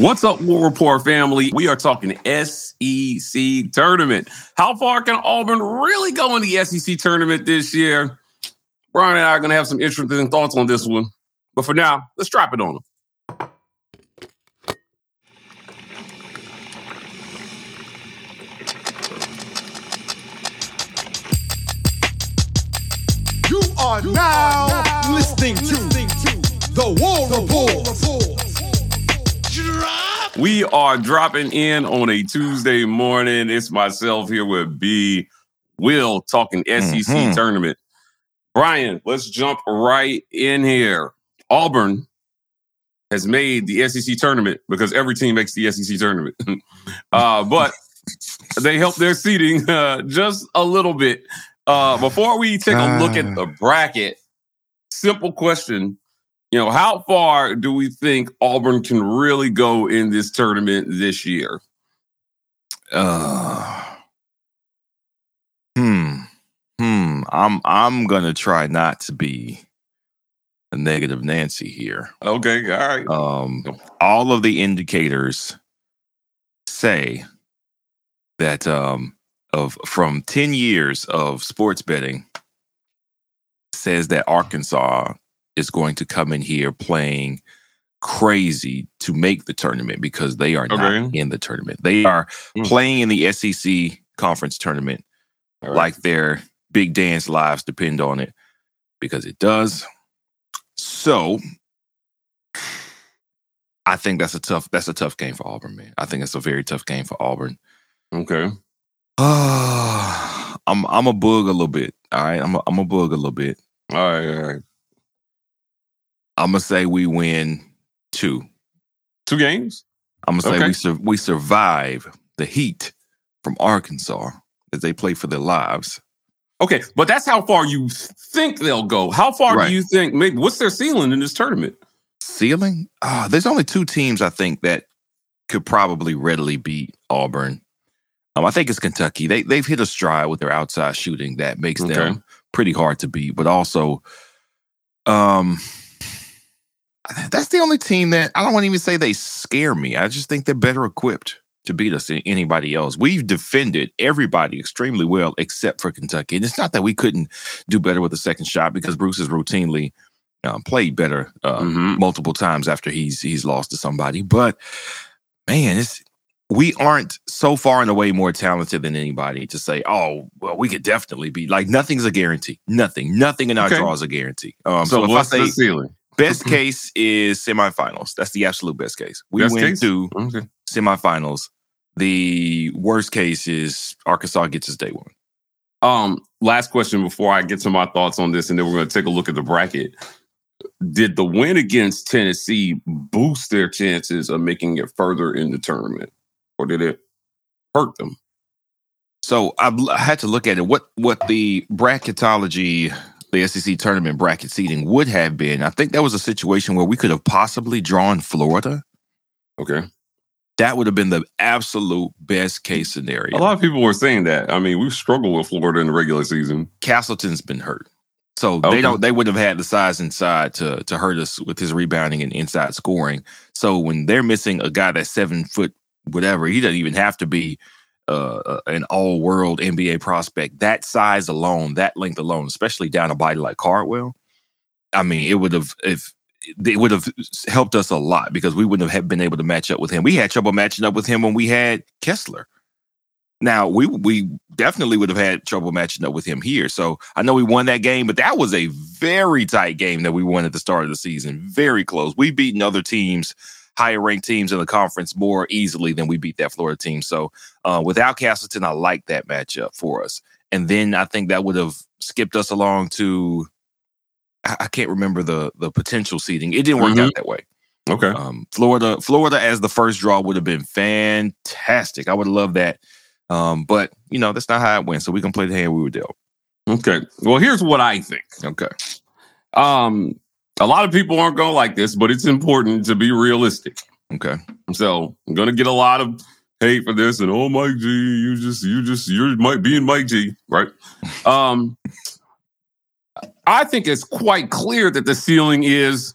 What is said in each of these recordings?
What's up, War Rapport family? We are talking SEC tournament. How far can Auburn really go in the SEC tournament this year? Brian and I are going to have some interesting thoughts on this one. But for now, let's drop it on them. You are now, listening, to, the War Rapport. We are dropping in on a Tuesday morning. It's myself here with B. Will talking SEC Mhm. tournament. Brian, let's jump right in here. Auburn has made the SEC tournament because every team makes the SEC tournament. uh, but they help their seating uh, just a little bit. Uh, before we take a look at the bracket, simple question. You know, how far do we think Auburn can really go in this tournament this year? Uh, hmm. Hmm. I'm I'm gonna try not to be a negative Nancy here. Okay, all right. Um, all of the indicators say that um of from 10 years of sports betting says that Arkansas is going to come in here playing crazy to make the tournament because they are not in the tournament. They are Mm. playing in the SEC conference tournament right. like their big dance lives depend on it because it does. So I think that's a tough that's a tough game for Auburn, man. I think it's a very tough game for Auburn. okay. I'm I'm a bug a little bit. All right. I'm a, I'm a bug a little bit. All right, all right. I'm gonna say we win two. Two games? I'm gonna say Okay. we sur- we survive the heat from Arkansas as they play for their lives. Okay, but that's how far you think they'll go. How far Right. do you think? Maybe what's their ceiling in this tournament? Ceiling? Ah, there's only two teams I think that could probably readily beat Auburn. Um, I think it's Kentucky. They they've hit a stride with their outside shooting that makes Okay. them pretty hard to beat. But also, um, that's the only team that I don't want to even say they scare me. I just think they're better equipped to beat us than anybody else. We've defended everybody extremely well except for Kentucky. And it's not that we couldn't do better with the second shot because Bruce has routinely um, played better uh, Mhm. multiple times after he's he's lost to somebody. But man, it's we aren't so far and away more talented than anybody to say, oh, well, we could definitely be like nothing's a guarantee. Nothing, nothing in our Okay. draw is a guarantee. Um, so so, if I what's say the ceiling? Best case is semifinals, that's the absolute best case. We Best win case? two Okay. semifinals. The worst case is Arkansas gets his day one. Um, last question before I get to my thoughts on this, and then we're going to take a look at the bracket. Did the win against Tennessee boost their chances of making it further in the tournament, or did it hurt them? So I've, I had to look at it. What what the bracketology, the SEC tournament bracket seeding would have been. I think that was a situation where we could have possibly drawn Florida. Okay. That would have been the absolute best case scenario. A lot of people were saying that. I mean, we've struggled with Florida in the regular season. Castleton's been hurt. So Okay. they don't they would have had the size inside to to hurt us with his rebounding and inside scoring. So when they're missing a guy that's seven foot whatever, he doesn't even have to be uh, an all world NBA prospect, that size alone, that length alone, especially down a body like Cardwell, I mean, it would have if it would have helped us a lot because we wouldn't have been able to match up with him. We had trouble matching up with him when we had Kessler. Now we we definitely would have had trouble matching up with him here. So I know we won that game, but that was a very tight game that we won at the start of the season. Very close. We've beaten other teams, higher ranked teams in the conference more easily than we beat that Florida team. So uh, without Castleton, I like that matchup for us. And then I think that would have skipped us along to I, I can't remember the the potential seeding. It didn't work Mhm. out that way. Okay. Um, Florida, Florida as the first draw would have been fantastic. I would love that. Um, but you know, that's not how it went. So we can play the hand we were dealt. Okay. Well, here's what I think. Okay. Um, a lot of people aren't going to like this, but it's important to be realistic. Okay. So I'm gonna get a lot of hate for this, and oh Mike G, you just you just you're Mike being Mike G, right? Um, I think it's quite clear that the ceiling is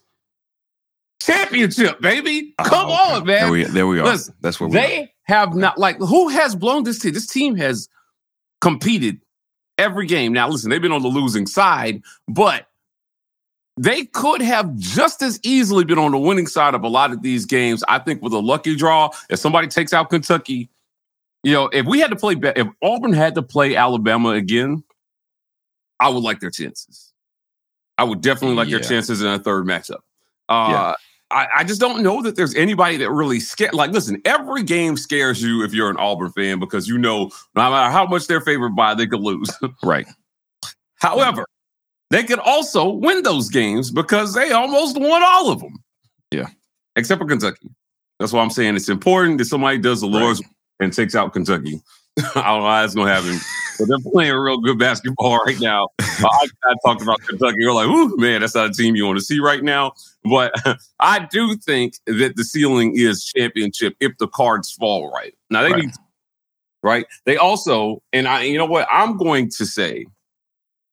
championship, baby. Come Oh, okay. on, man. There we, there we are. Listen, that's where we are. They have not like who has blown this team? This team has competed every game. Now, listen, they've been on the losing side, but they could have just as easily been on the winning side of a lot of these games. I think with a lucky draw, if somebody takes out Kentucky, you know, if we had to play, if Auburn had to play Alabama again, I would like their chances. I would definitely like their chances in a third matchup. Uh, Yeah. I, I just don't know that there's anybody that really scared. Like, listen, every game scares you if you're an Auburn fan because you know no matter how much they're favored by, they could lose. Right. However, they could also win those games because they almost won all of them. Yeah. Except for Kentucky. That's why I'm saying it's important that somebody does the Lord's and takes out Kentucky. I don't know how that's going to happen, but they're playing real good basketball right now. I, I talked about Kentucky. You're like, ooh, man, that's not a team you want to see right now. But I do think that the ceiling is championship if the cards fall right. Now they Right. need, right? They also, and I, you know what? I'm going to say,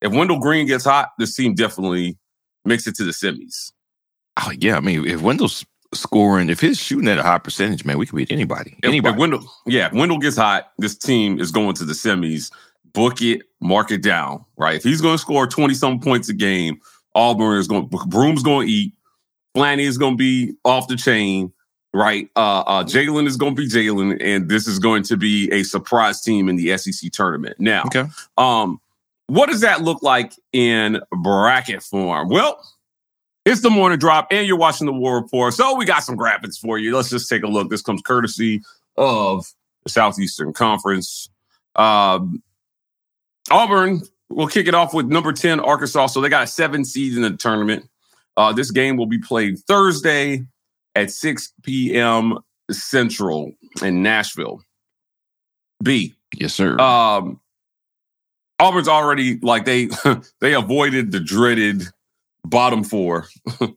if Wendell Green gets hot, this team definitely makes it to the semis. Oh, yeah. I mean, if Wendell's scoring, if he's shooting at a high percentage, man, we could beat anybody. If- Anybody. If Wendell, yeah, if Wendell gets hot, this team is going to the semis. Book it, mark it down, right? If he's going to score 20 some points a game, Auburn is going, Broome's going to eat. Flanny is going to be off the chain, right? Uh, uh, Jalen is going to be Jalen, and this is going to be a surprise team in the SEC tournament. Now, okay. um, what does that look like in bracket form? Well, it's the morning drop, and you're watching the War Rapport. So we got some graphics for you. Let's just take a look. This comes courtesy of the Southeastern Conference. Um, Auburn will kick it off with number 10, Arkansas. So they got a seven seed in the tournament. Uh, this game will be played Thursday at 6 p.m. Central in Nashville. B. Yes, sir. Um, Auburn's already like they they avoided the dreaded bottom four, where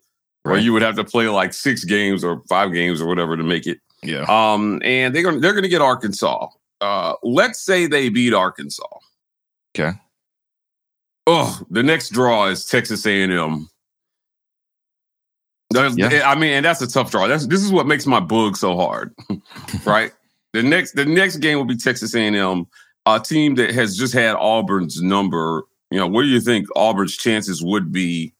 Right. you would have to play like six games or five games or whatever to make it. yeah. Um, and they're gonna they're gonna get Arkansas. Uh, let's say they beat Arkansas. Okay. Oh, the next draw is Texas A and M. Yeah. I mean, and that's a tough draw. That's this is what makes my bug so hard, right? The next the next game will be Texas A and M, a team that has just had Auburn's number. You know, what do you think Auburn's chances would be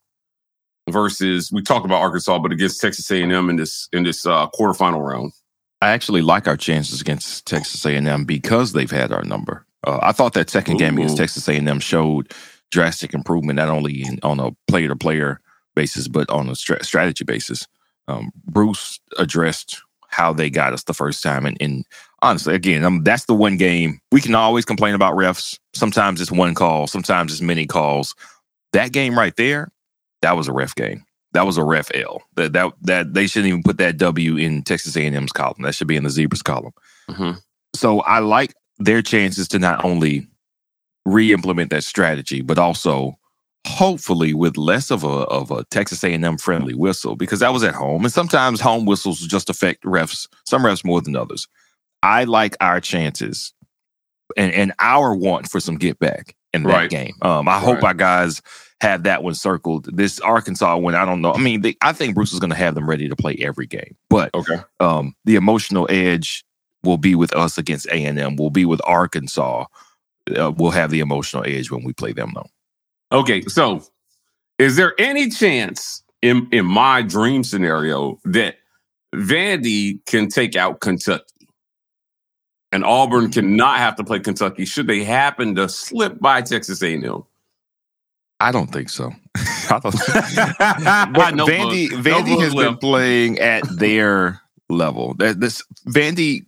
versus we talk about Arkansas, but against Texas A and M in this in this uh, quarterfinal round? I actually like our chances against Texas A&M because they've had our number. Uh, I thought that second game against Ooh. Texas A&M showed drastic improvement, not only in, on a player-to-player basis, but on a stra- strategy basis. Um, Bruce addressed how they got us the first time, and, and honestly, again, um, that's the one game we can always complain about refs. Sometimes it's one call, sometimes it's many calls. That game right there, that was a ref game. That was a ref L. That that that they shouldn't even put that W in Texas A&M's column. That should be in the Zebras column. Mhm. So I like their chances to not only re-implement that strategy, but also hopefully with less of a of a Texas A&M friendly whistle because that was at home, and sometimes home whistles just affect refs. Some refs more than others. I like our chances and and our want for some get back in that Right. game. Um, I hope Right. our guys have that one circled. This Arkansas one, I don't know. I mean, they, I think Bruce is going to have them ready to play every game, but Okay. um, the emotional edge will be with us against A and M. Will be with Arkansas. Uh, we'll have the emotional edge when we play them, though. Okay, so is there any chance in in my dream scenario that Vandy can take out Kentucky and Auburn cannot have to play Kentucky should they happen to slip by Texas A&M? I don't think so. I don't. But no Vandy book. No Vandy book has been left. playing at their level. That this Vandy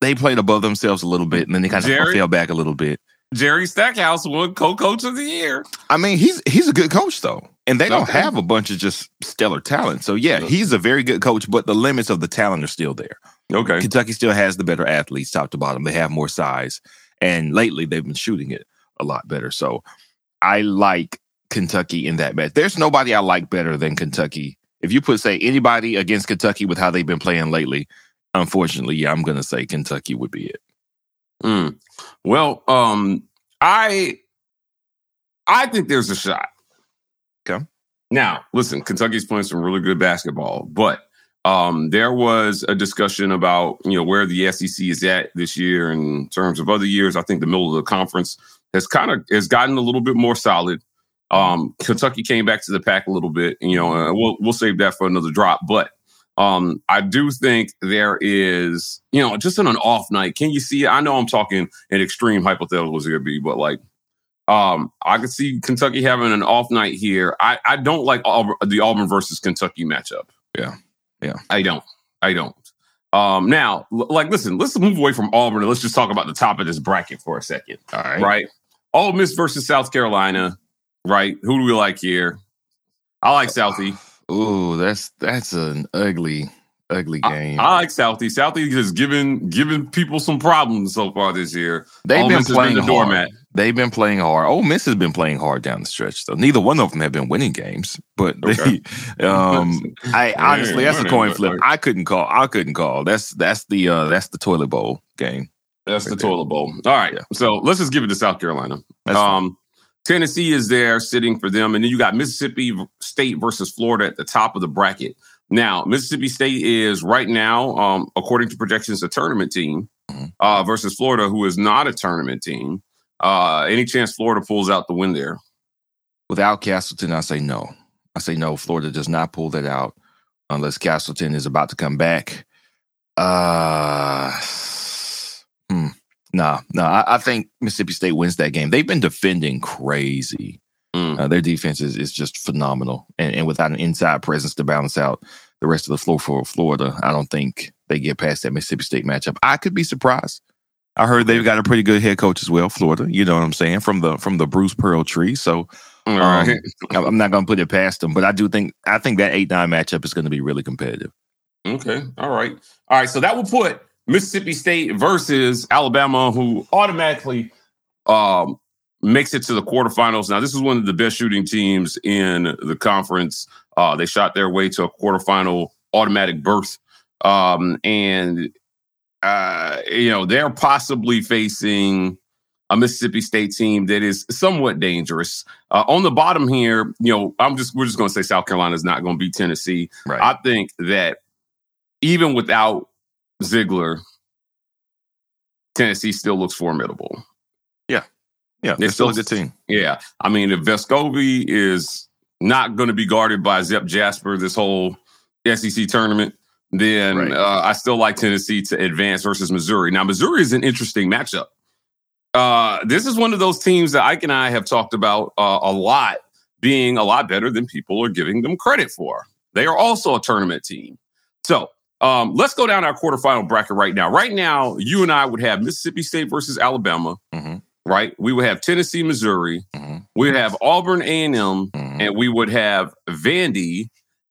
they played above themselves a little bit, and then they kind of fell back a little bit. Jerry Stackhouse won co-coach of the year. I mean, he's he's a good coach though, and they don't have a bunch of just stellar talent. So yeah, he's a very good coach, but the limits of the talent are still there. Okay. Kentucky still has the better athletes, top to bottom. They have more size, and lately they've been shooting it a lot better. So I like Kentucky in that match. There's nobody I like better than Kentucky. If you put say anybody against Kentucky with how they've been playing lately, unfortunately, yeah, I'm gonna say Kentucky would be it. Mm. Well, um, I I think there's a shot. Okay. Now, listen, Kentucky's playing some really good basketball, but um, there was a discussion about you know where the SEC is at this year in terms of other years. I think the middle of the conference has kind of has gotten a little bit more solid. Um, Kentucky came back to the pack a little bit, you know uh, we'll we'll save that for another drop, but. Um, I do think there is, you know, just on an off night. Can you see? I know I'm talking in extreme hypotheticals here, B, but like, um, I could see Kentucky having an off night here. I, I don't like Auburn, the Auburn versus Kentucky matchup. Yeah. Yeah. I don't. I don't. Um, now, l- like, listen, let's move away from Auburn and let's just talk about the top of this bracket for a second. All right. Right. Ole Miss versus South Carolina. Right. Who do we like here? I like Southie. Ooh, that's that's an ugly, ugly game. I like Southie. Southie has given given people some problems so far this year. They've Ole been Miss playing the hard. doormat. They've been playing hard. Ole Miss has been playing hard down the stretch, though. Neither one of them have been winning games, but Okay. they, um, I honestly, that's a coin flip. I couldn't call. I couldn't call. That's that's the uh that's the toilet bowl game. That's the there. toilet bowl. All right. Yeah. So let's just give it to South Carolina. That's fine. um, Tennessee is there sitting for them. And then you got Mississippi State versus Florida at the top of the bracket. Now, Mississippi State is right now, um, according to projections, a tournament team Mhm. uh, versus Florida, who is not a tournament team. Uh, any chance Florida pulls out the win there? Without Castleton, I say no. I say no. Florida does not pull that out unless Castleton is about to come back. Uh, hmm. Nah, nah. I, I think Mississippi State wins that game. They've been defending crazy. Mm. Uh, their defense is, is just phenomenal. And, and without an inside presence to balance out the rest of the floor for Florida, I don't think they get past that Mississippi State matchup. I could be surprised. I heard they've got a pretty good head coach as well, Florida. You know what I'm saying? From the from the Bruce Pearl tree. So um, right. I'm I'm not gonna put it past them, but I do think I think that eight nine matchup is gonna be really competitive. Okay. All right. All right. So that will put Mississippi State versus Alabama, who automatically um, makes it to the quarterfinals. Now, this is one of the best shooting teams in the conference. Uh, they shot their way to a quarterfinal automatic berth. Um, and, uh, you know, they're possibly facing a Mississippi State team that is somewhat dangerous. Uh, on the bottom here, you know, I'm just, we're just going to say South Carolina is not going to beat Tennessee. Right. I think that even without Zeigler, Tennessee still looks formidable. yeah, they're it's still a good team. Yeah. I mean, if Vescovi is not going to be guarded by Zep Jasper this whole SEC tournament, then Right. uh, I still like Tennessee to advance versus Missouri. Now, Missouri is an interesting matchup. Uh, this is one of those teams that Ike and I have talked about uh, a lot being a lot better than people are giving them credit for. They are also a tournament team. So um, let's go down our quarterfinal bracket right now. Right now, you and I would have Mississippi State versus Alabama, right? We would have Tennessee, Missouri. hmm We would have Auburn, A and M, hmm and we would have Vandy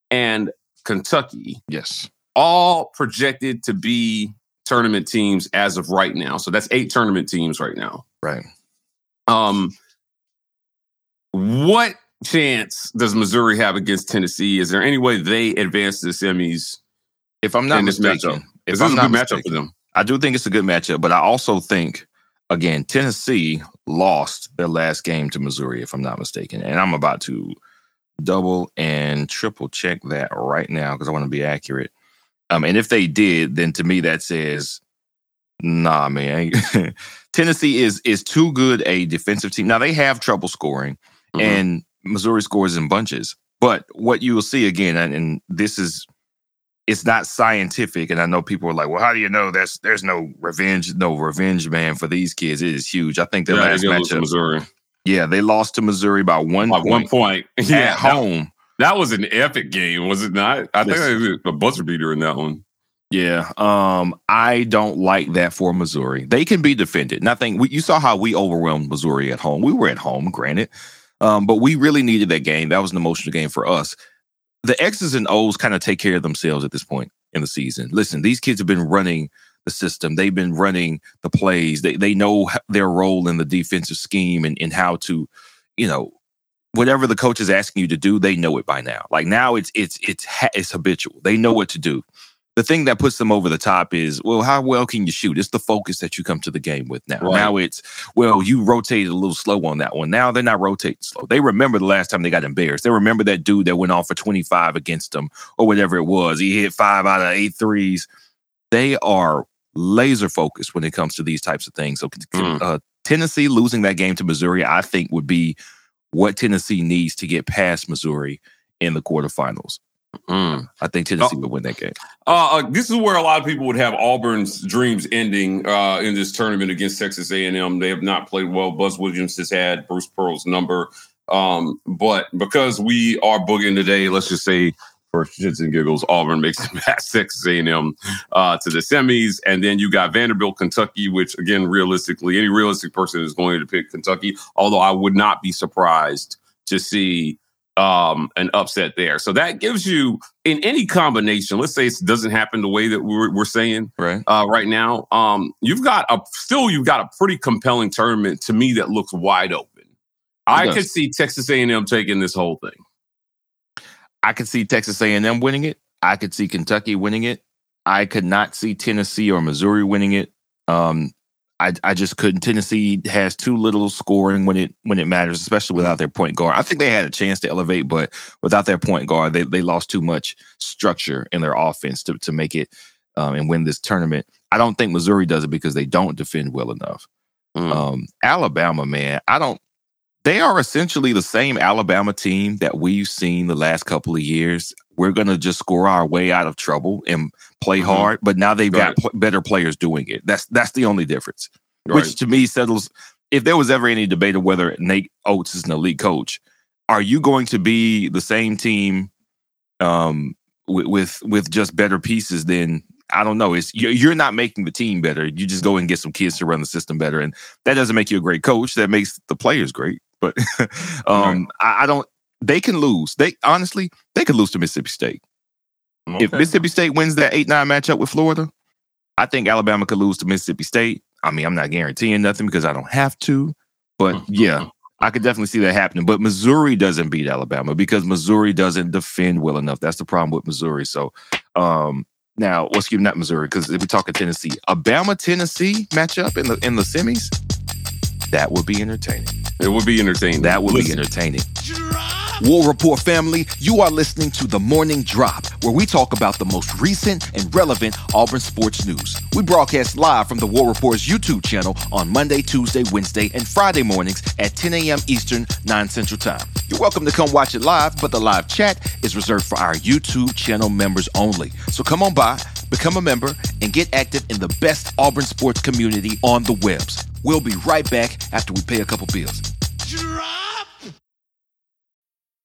and Kentucky, Yes. all projected to be tournament teams as of right now. So that's eight tournament teams right now. Right. Um, what chance does Missouri have against Tennessee? Is there any way they advance to the semis If I'm not in this mistaken, matchup? if this I'm a not good matchup mistaken, for them? I do think it's a good matchup, but I also think, again, Tennessee lost their last game to Missouri, if I'm not mistaken. And I'm about to double and triple check that right now because I want to be accurate. Um, and if they did, then to me that says Nah, man. Tennessee is is too good a defensive team. Now they have trouble scoring, Mhm. and Missouri scores in bunches. But what you will see again, and, and this is it's not scientific. And I know people are like, "Well, how do you know there's there's no revenge, no revenge man for these kids?" It is huge. I think the Yeah, last they lose to matchup, Missouri yeah, they lost to Missouri by one by point one point. at Yeah, that, home. that was an epic game, was it not? I think it was a buzzer beater in that one. Yeah, um, I don't like that for Missouri. They can be defended. Nothing. We, you saw how we overwhelmed Missouri at home. We were at home, granted, um, but we really needed that game. That was an emotional game for us. The X's and O's kind of take care of themselves at this point in the season. Listen, these kids have been running the system. They've been running the plays. They they know their role in the defensive scheme and, and how to, you know, whatever the coach is asking you to do, they know it by now. Like now, it's it's it's it's habitual. They know what to do the thing that puts them over the top is, well, how well can you shoot? It's the focus that you come to the game with now. Right. Now it's, well, you rotated a little slow on that one. Now they're not rotating slow. They remember the last time they got embarrassed. They remember that dude that went off for 25 against them or whatever it was. He hit five out of eight threes. They are laser focused when it comes to these types of things. So Mm. uh, Tennessee losing that game to Missouri, I think would be what Tennessee needs to get past Missouri in the quarterfinals. Mm. I think Tennessee would win that game. Uh, uh, this is where a lot of people would have Auburn's dreams ending uh, in this tournament against Texas A&M. They have not played well. Buzz Williams has had Bruce Pearl's number, um, but because we are boogieing today, let's just say for shits and giggles, Auburn makes it past Texas A&M uh, to the semis, and then you got Vanderbilt, Kentucky, which again, realistically, any realistic person is going to pick Kentucky. Although I would not be surprised to see um, an upset there. So that gives you in any combination. Let's say it doesn't happen the way that we're, we're saying Right. uh, right now. Um, you've got a still you've got a pretty compelling tournament to me that looks wide open. I does. could see Texas A&M taking this whole thing. I could see Texas A&M winning it. I could see Kentucky winning it. I could not see Tennessee or Missouri winning it. Um, I I just couldn't. Tennessee has too little scoring when it when it matters, especially without their point guard. I think they had a chance to elevate, but without their point guard, they they lost too much structure in their offense to to make it um, and win this tournament. I don't think Missouri does it because they don't defend well enough. Mm. Um, Alabama, man, I don't. They are essentially the same Alabama team that we've seen the last couple of years. We're gonna just score our way out of trouble and play Mhm. hard, but now they've got pl- better players doing it. That's that's the only difference. Right. Which to me settles. If there was ever any debate of whether Nate Oats is an elite coach, are you going to be the same team um, with, with with just better pieces? Then I don't know. It's you're, you're not making the team better. You just go and get some kids to run the system better, and that doesn't make you a great coach. That makes the players great. But um, I, I don't. They can lose. They honestly they could lose to Mississippi State. If Mississippi State wins that eight nine matchup with Florida, I think Alabama could lose to Mississippi State. I mean, I'm not guaranteeing nothing because I don't have to, but yeah, I could definitely see that happening. But Missouri doesn't beat Alabama because Missouri doesn't defend well enough. That's the problem with Missouri. So um now, well, excuse me, not Missouri, because if we're talking Tennessee, Alabama Tennessee matchup in the in the semis, that would be entertaining. it would be entertaining. That would be entertaining. War Rapport family, you are listening to The Morning Drop, where we talk about the most recent and relevant Auburn sports news. We broadcast live from the War Rapport's YouTube channel on Monday, Tuesday, Wednesday, and Friday mornings at 10 a.m. Eastern, 9 Central Time. You're welcome to come watch it live, but the live chat is reserved for our YouTube channel members only. So come on by, become a member, and get active in the best Auburn sports community on the webs. We'll be right back after we pay a couple bills.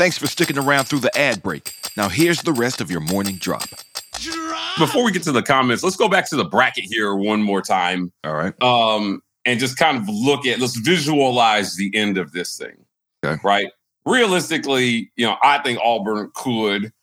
Thanks for sticking around through the ad break. Now, here's the rest of your morning drop. Before we get to the comments, let's go back to the bracket here one more time. All right. Um, and just kind of look at, let's visualize the end of this thing. Okay. Right. Realistically, you know, I think Auburn could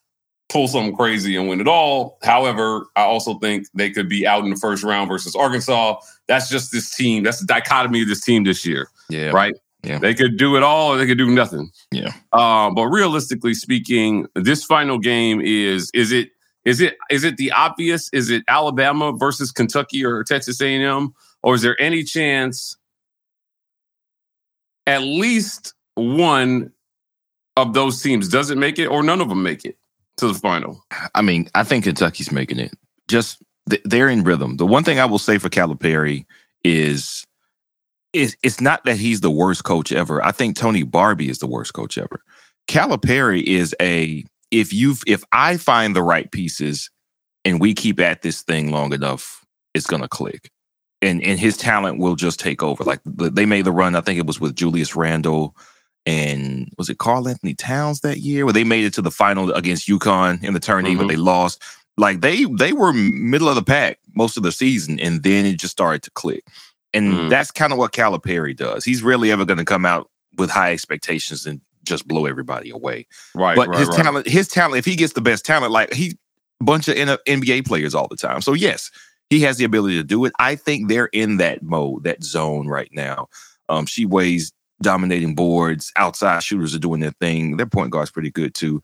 pull something crazy and win it all. However, I also think they could be out in the first round versus Arkansas. That's just this team. That's the dichotomy of this team this year. Yeah. Right. Yeah. They could do it all or they could do nothing. Yeah. Um, but realistically speaking, this final game is is it is it is it the obvious? Is it Alabama versus Kentucky or Texas A&M? Or is there any chance at least one of those teams doesn't make it or none of them make it to the final? I mean, I think Kentucky's making it. Just th- they're in rhythm. The one thing I will say for Calipari is it's, it's not that he's the worst coach ever. I think Tony Barbee is the worst coach ever. Calipari is a if you if I find the right pieces and we keep at this thing long enough, it's gonna click. And and his talent will just take over. Like they made the run, I think it was with Julius Randle and was it Karl-Anthony Towns that year where they made it to the final against UConn in the tourney, Mhm. but they lost. Like they they were middle of the pack most of the season, and then it just started to click. And Mm. that's kind of what Calipari does. He's rarely ever going to come out with high expectations and just blow everybody away. Right. but right, his right. talent, his talent, if he gets the best talent, like he bunch of NBA players all the time. So yes, he has the ability to do it. I think they're in that mode, that zone right now. Um, Tshiebwe's dominating boards. Outside shooters are doing their thing. Their point guard's pretty good too.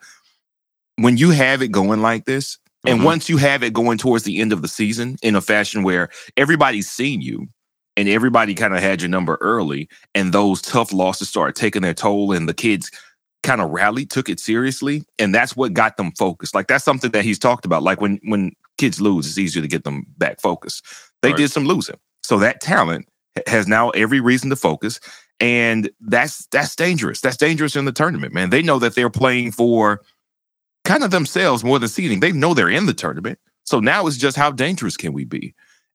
When you have it going like this, and Mhm. once you have it going towards the end of the season in a fashion where everybody's seen you and everybody kind of had your number early, and those tough losses started taking their toll, and the kids kind of rallied, took it seriously, and that's what got them focused. Like that's something that he's talked about. Like when when kids lose, it's easier to get them back focused. They Right. did some losing, so that talent has now every reason to focus, and that's that's dangerous. That's dangerous in the tournament, man. They know that they're playing for kind of themselves more than seeding. They know they're in the tournament, so now it's just how dangerous can we be?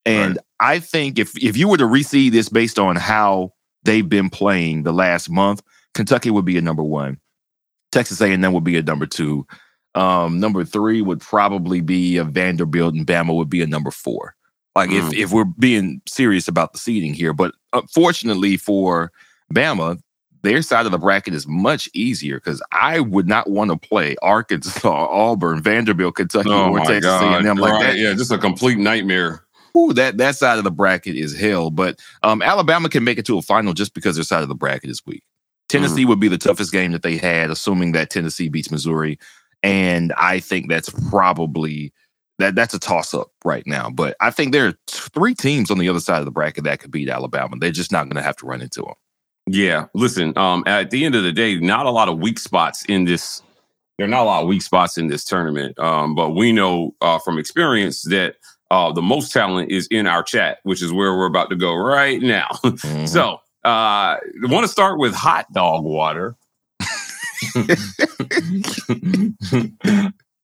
And I think if if you were to reseed this based on how they've been playing the last month, Kentucky would be a number one. Texas A&M would be a number two. Um, number three would probably be a Vanderbilt, and Bama would be a number four. Like Mm. if if we're being serious about the seeding here, but unfortunately for Bama, their side of the bracket is much easier because I would not want to play Arkansas, Auburn, Vanderbilt, Kentucky, Oh or Texas God. A&M like Right, that. Yeah, just a complete nightmare. Ooh, that that side of the bracket is hell. But um, Alabama can make it to a final just because their side of the bracket is weak. Tennessee would be the toughest game that they had, assuming that Tennessee beats Missouri, and I think that's probably that that's a toss up right now. But I think there are three teams on the other side of the bracket that could beat Alabama. They're just not going to have to run into them. Yeah, listen. Um, at the end of the day, not a lot of weak spots in this. There are not a lot of weak spots in this tournament. Um, but we know uh, from experience that uh, the most talent is in our chat, which is where we're about to go right now. so, uh, want to start with hot dog water.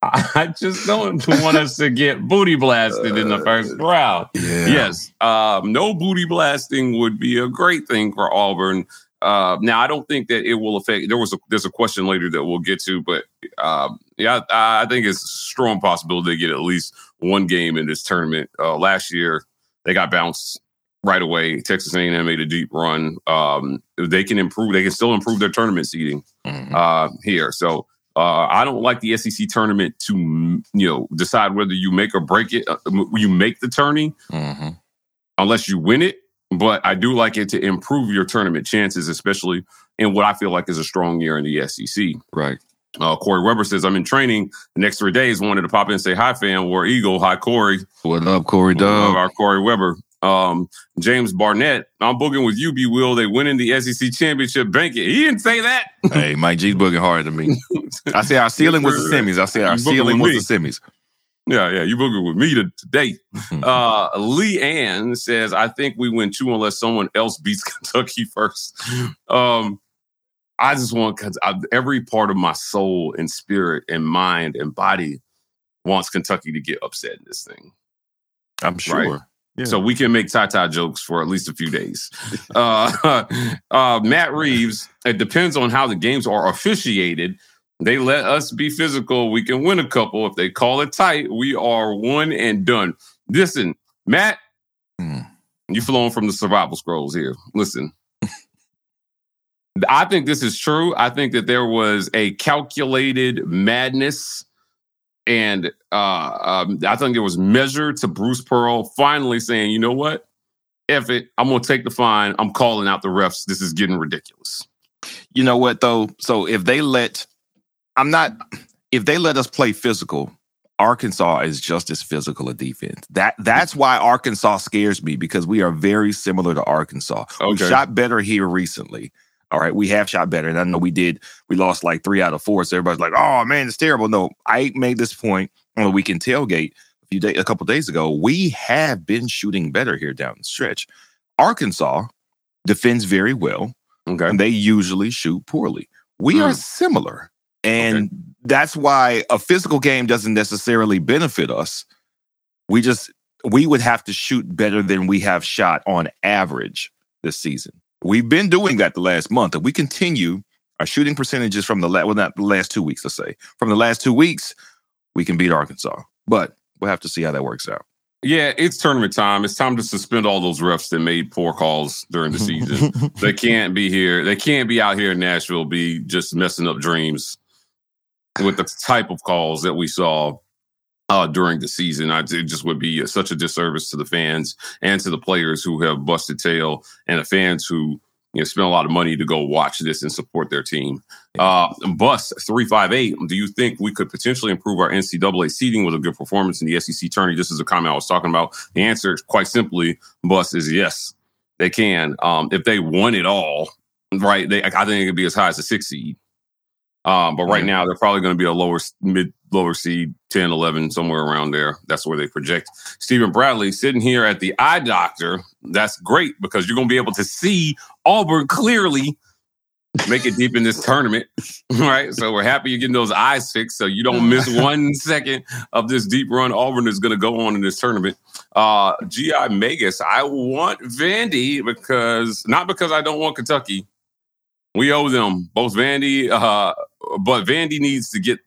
I just don't want us to get booty blasted in the first round. Yeah. Yes, um, no booty blasting would be a great thing for Auburn. Uh, now, I don't think that it will affect. There was a, there's a question later that we'll get to, but um, yeah, I, I think it's a strong possibility to get at least one game in this tournament. Uh, last year, they got bounced right away. Texas A&M made a deep run. Um, they can improve. They can still improve their tournament seeding uh, here. So uh, I don't like the SEC tournament to you know decide whether you make or break it. Uh, you make the tourney Mm-hmm. unless you win it. But I do like it to improve your tournament chances, especially in what I feel like is a strong year in the SEC. Right. Uh, Corey Weber says, I'm in training the next three days. Wanted to pop in and say hi, fan. War Eagle. Hi, Corey. What up, Corey Love Dub? our Corey Weber. Um, James Barnett, I'm booking with you, B. Will. They winning the SEC championship. Bank it. He didn't say that. hey, Mike G's booking harder than me. I say our ceiling was the semis. I say our ceiling was me. the semis. Yeah, yeah, you booking with me to, today. Uh, Lee Ann says, I think we win two unless someone else beats Kentucky first. Um, I just want because every part of my soul and spirit and mind and body wants Kentucky to get upset in this thing. I'm sure. Right? Yeah. So we can make Tata jokes for at least a few days. uh, uh, Matt Reeves, it depends on how the games are officiated. They let us be physical. We can win a couple. If they call it tight, we are one and done. Listen, Matt, mm. you flowing from the survival scrolls here. Listen. I think this is true. I think that there was a calculated madness and uh, um, I think it was measured to Bruce Pearl finally saying, you know what? F it. I'm going to take the fine. I'm calling out the refs. This is getting ridiculous. You know what, though? So if they let, I'm not, if they let us play physical, Arkansas is just as physical a defense. That that's why Arkansas scares me because we are very similar to Arkansas. Okay. We shot better here recently. All right, we have shot better. And I know we did, we lost like three out of four. So everybody's like, oh man, it's terrible. No, I made this point on the weekend tailgate a few days, a couple days ago. We have been shooting better here down the stretch. Arkansas defends very well. Okay. And they usually shoot poorly. We mm. are similar. And okay. that's why a physical game doesn't necessarily benefit us. We just we would have to shoot better than we have shot on average this season. We've been doing that the last month, and we continue our shooting percentages from the last, well, not the last two weeks, let's say. From the last two weeks, we can beat Arkansas, but we'll have to see how that works out. Yeah, it's tournament time. It's time to suspend all those refs that made poor calls during the season. they can't be here. They can't be out here in Nashville, be just messing up dreams with the type of calls that we saw uh, during the season. I, it just would be such a disservice to the fans and to the players who have busted tail and the fans who you know spend a lot of money to go watch this and support their team. Uh, Bus three five eight. Do you think we could potentially improve our NCAA seeding with a good performance in the SEC tourney? This is a comment I was talking about. The answer, quite simply, Bus is yes, they can. Um, if they won it all, right? They, I think it could be as high as a six seed. Um, but right now, they're probably going to be a lower mid lower seed, 10, 11, somewhere around there. That's where they project. Stephen Bradley sitting here at the eye doctor. That's great because you're going to be able to see Auburn clearly make it deep in this tournament. right. So we're happy you're getting those eyes fixed so you don't miss one second of this deep run Auburn is going to go on in this tournament. Uh, G.I. Magus, I want Vandy because not because I don't want Kentucky. We owe them both Vandy, uh, but Vandy needs to get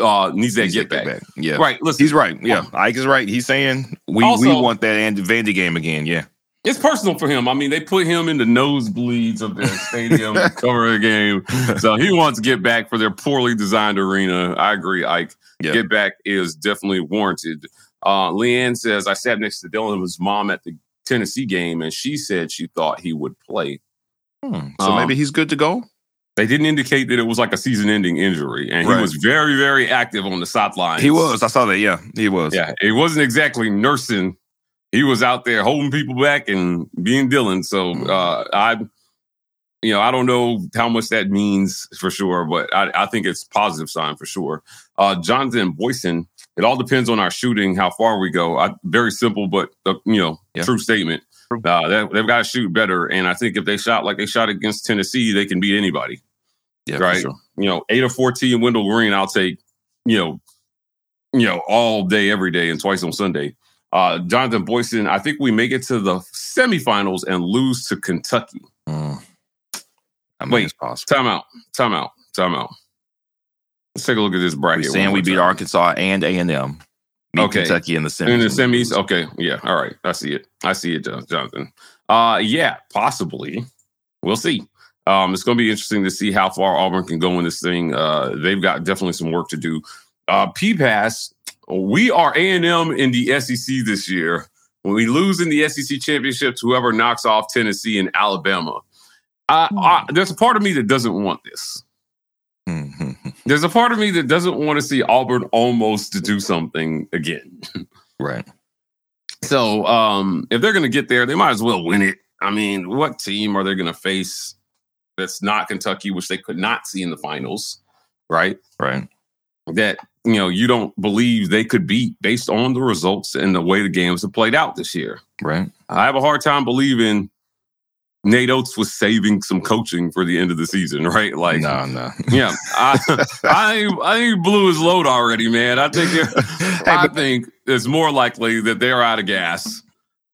uh needs that get, back. back. Yeah. Right. Listen, he's right. Yeah. Ike is right. He's saying we also, we want that and Vandy game again. Yeah. It's personal for him. I mean, they put him in the nosebleeds of their stadium to cover a game. So he wants to get back for their poorly designed arena. I agree, Ike. Yep. Get back is definitely warranted. Uh, Leanne says, I sat next to Dylan's mom at the Tennessee game, and she said she thought he would play. Hmm. So um, maybe he's good to go? They didn't indicate that it was like a season-ending injury, and right. he was very, very active on the sideline. He was. I saw that. Yeah, he was. Yeah, it wasn't exactly nursing. He was out there holding people back and being Dylan. So mm. uh, I, you know, I don't know how much that means for sure, but I, I think it's positive sign for sure. Uh, Jonathan Boyson. It all depends on our shooting, how far we go. I, very simple, but uh, you know, yeah. true statement. Uh, they, have got to shoot better, and I think if they shot like they shot against Tennessee, they can beat anybody. Yeah, right. Sure. You know, eight or fourteen and Wendell Green, I'll take. You know, you know, all day, every day, and twice on Sunday. Uh, Jonathan Boyson, I think we make it to the semifinals and lose to Kentucky. Mm. I mean, Wait, time out, time out, time out. Let's take a look at this bracket. You're saying we beat Arkansas and A and M. Okay, Kentucky in the semis. In the semis, okay, yeah, all right. I see it. I see it, Jonathan. Uh, yeah, possibly. We'll see. Um, it's going to be interesting to see how far Auburn can go in this thing. Uh, they've got definitely some work to do. Uh, PPass, we are A&M in the SEC this year. When we lose in the SEC championships, whoever knocks off Tennessee and Alabama, uh, I, there's a part of me that doesn't want this. There's a part of me that doesn't want to see Auburn almost to do something again. right. So um, if they're going to get there, they might as well win it. I mean, what team are they going to face that's not Kentucky, which they could not see in the finals, right? Right. That you know you don't believe they could beat based on the results and the way the games have played out this year. Right. I have a hard time believing Nate Oats was saving some coaching for the end of the season, right? Like, no, no. yeah, I, I, I blew his load already, man. I think, I think it's more likely that they're out of gas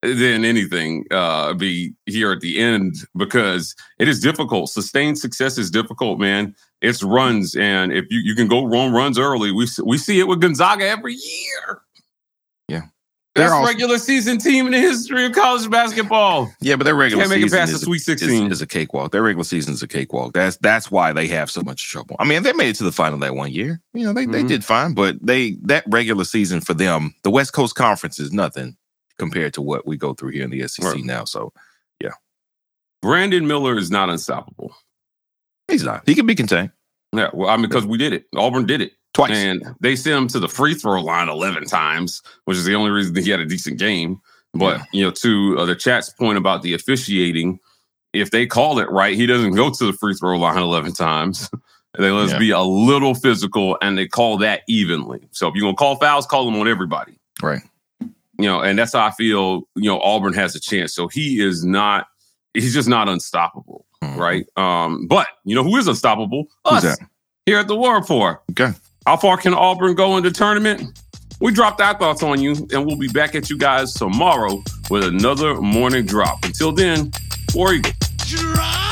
than anything uh, be here at the end because it is difficult. Sustained success is difficult, man. It's runs, and if you, you can go wrong runs early, we we see it with Gonzaga every year. Yeah, Best also- regular season team in the history of college basketball. Yeah, but their regular Can't make it season past is, the Sweet 16. Is, a cakewalk. Their regular season is a cakewalk. That's that's why they have so much trouble. I mean, they made it to the final that one year. You know, they, they Mhm. did fine, but they that regular season for them, the West Coast Conference is nothing compared to what we go through here in the SEC Right. now. So yeah. Brandon Miller is not unstoppable. he's not. He can be contained Yeah, well, I mean, because we did it. Auburn did it. twice. And they sent him to the free throw line 11 times, which is the only reason that he had a decent game. But, Yeah. you know, to uh, the chat's point about the officiating, if they call it right, he doesn't go to the free throw line 11 times. they let us Yeah. be a little physical and they call that evenly. So if you're going to call fouls, call them on everybody. right. You know, and that's how I feel, you know, Auburn has a chance. So he is not, he's just not unstoppable. Mhm. Right. Um, but you know who is unstoppable? Who's Us that? here at the War Rapport. Okay. How far can Auburn go in the tournament? We dropped our thoughts on you, and we'll be back at you guys tomorrow with another morning drop. Until then, War Eagle. Drop.